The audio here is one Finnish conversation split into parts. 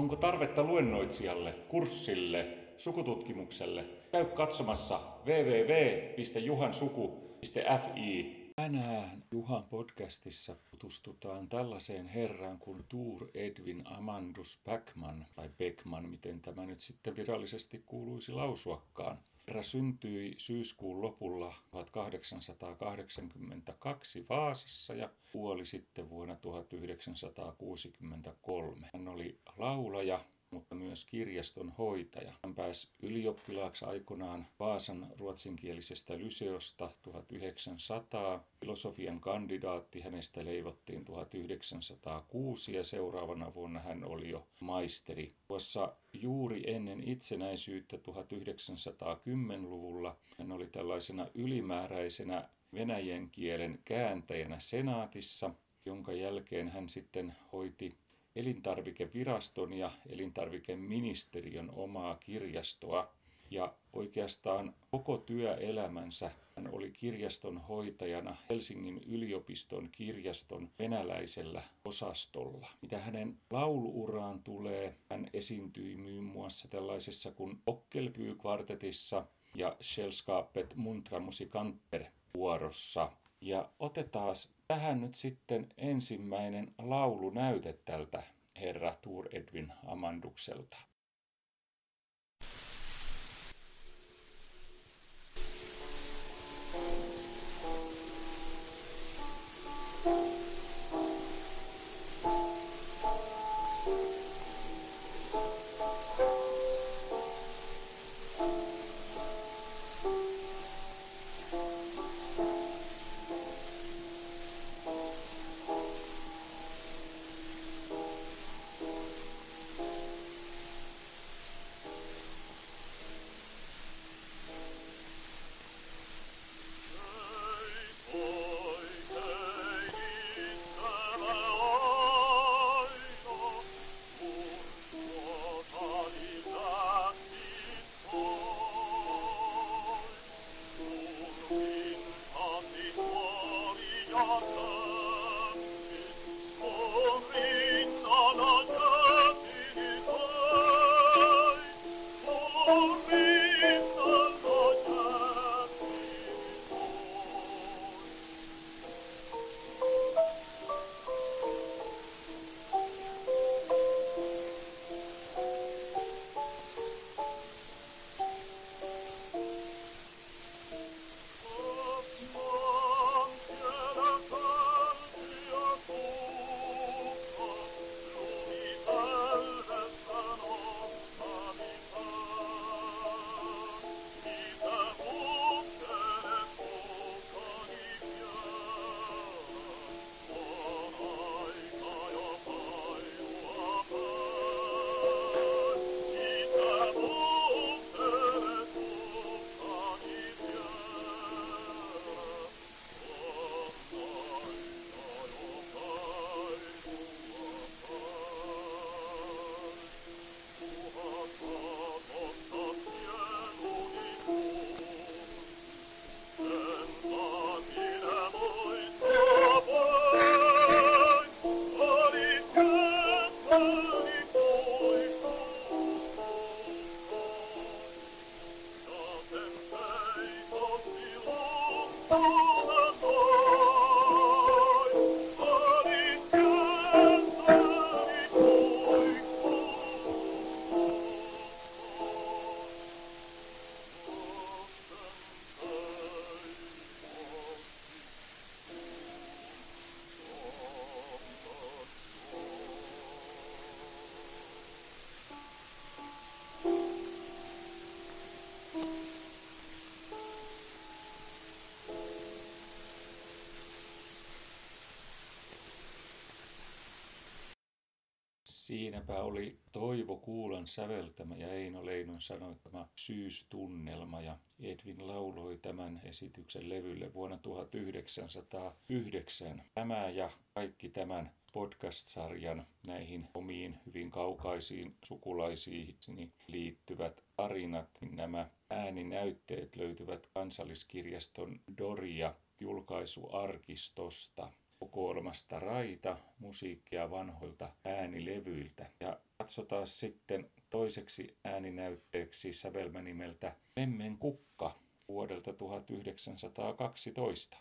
Onko tarvetta luennoitsijalle, kurssille, sukututkimukselle? Käy katsomassa www.juhansuku.fi. Tänään Juhan podcastissa tutustutaan tällaiseen herraan kuin Tuur Edwin Amandus Beckman, tai Beckman, miten tämä nyt sitten virallisesti kuuluisi lausuakaan. Herra syntyi syyskuun lopulla 1882 Vaasassa ja kuoli sitten vuonna 1963. Hän oli laulaja, mutta myös kirjaston hoitaja. Hän pääsi ylioppilaaksi aikoinaan Vaasan ruotsinkielisestä lyseosta 1900. Filosofian kandidaatti hänestä leivottiin 1906 ja seuraavana vuonna hän oli jo maisteri. Tuossa juuri ennen itsenäisyyttä 1910-luvulla hän oli tällaisena ylimääräisenä venäjän kielen kääntäjänä senaatissa, jonka jälkeen hän sitten hoiti elintarvikeviraston ja elintarvikeministeriön omaa kirjastoa. Ja oikeastaan koko työelämänsä hän oli kirjaston hoitajana Helsingin yliopiston kirjaston venäläisellä osastolla. Mitä hänen lauluuraan tulee, hän esiintyi muun muassa tällaisessa kuin Okkelpy-kvartetissa ja Schellskapet Muntra Musikanter vuorossa. Ja otetaan tähän nyt sitten ensimmäinen laulunäyte tältä herra Tuur Edwin Amandukselta. Siinäpä oli Toivo Kuulan säveltämä ja Eino Leinon sanoittama Syystunnelma ja Edwin lauloi tämän esityksen levylle vuonna 1909. Tämä ja kaikki tämän podcast-sarjan näihin omiin hyvin kaukaisiin sukulaisiin liittyvät tarinat, niin nämä ääninäytteet löytyvät kansalliskirjaston Doria julkaisuarkistosta. Kokoelmasta Raita, musiikkia vanhoilta äänilevyiltä. Ja katsotaan sitten toiseksi ääninäytteeksi sävelmä nimeltä Memmen kukka vuodelta 1912.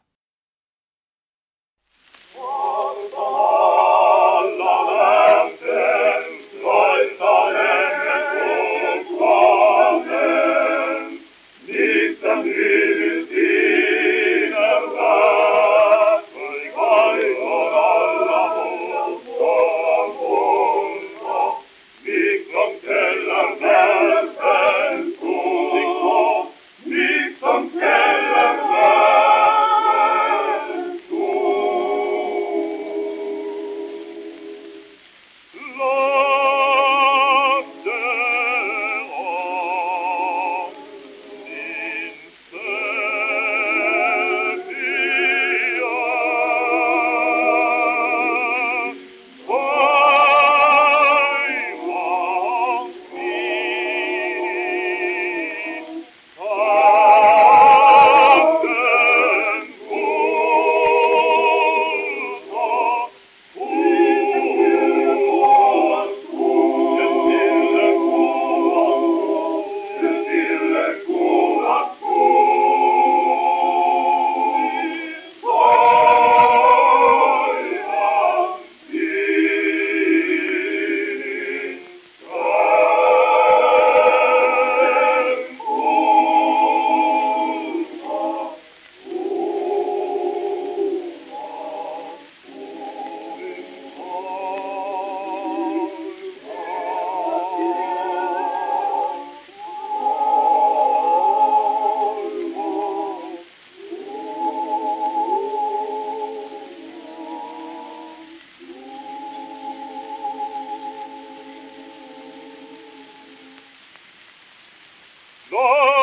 Lord.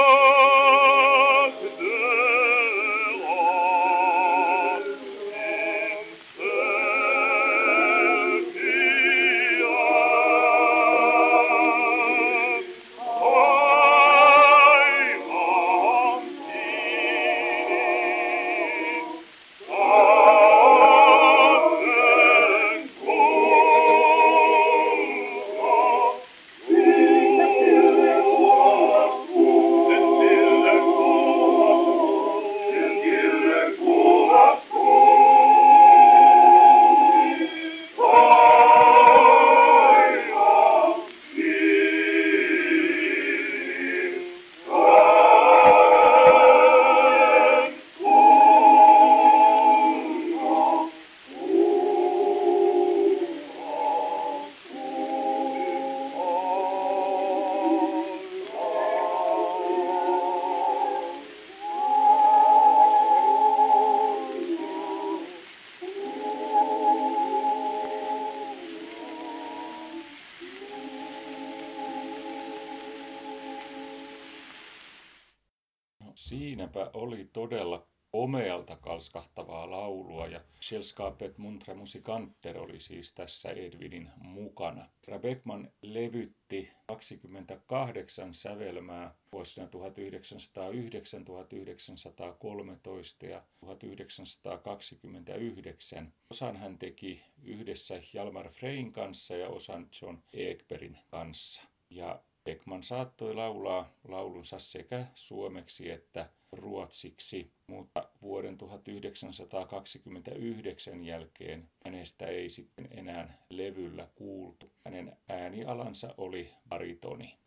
Siinäpä oli todella komealta kalskahtavaa laulua ja Selskapet Muntra Musikanter oli siis tässä Edwinin mukana. Tra Beckman levytti 28 sävelmää vuosina 1909, 1913 ja 1929. Osan hän teki yhdessä Jalmar Frein kanssa ja osan John Ekbergin kanssa. Ja Beckman saattoi laulaa laulunsa sekä suomeksi että ruotsiksi, mutta vuoden 1929 jälkeen hänestä ei sitten enää levyllä kuultu. Hänen äänialansa oli baritoni.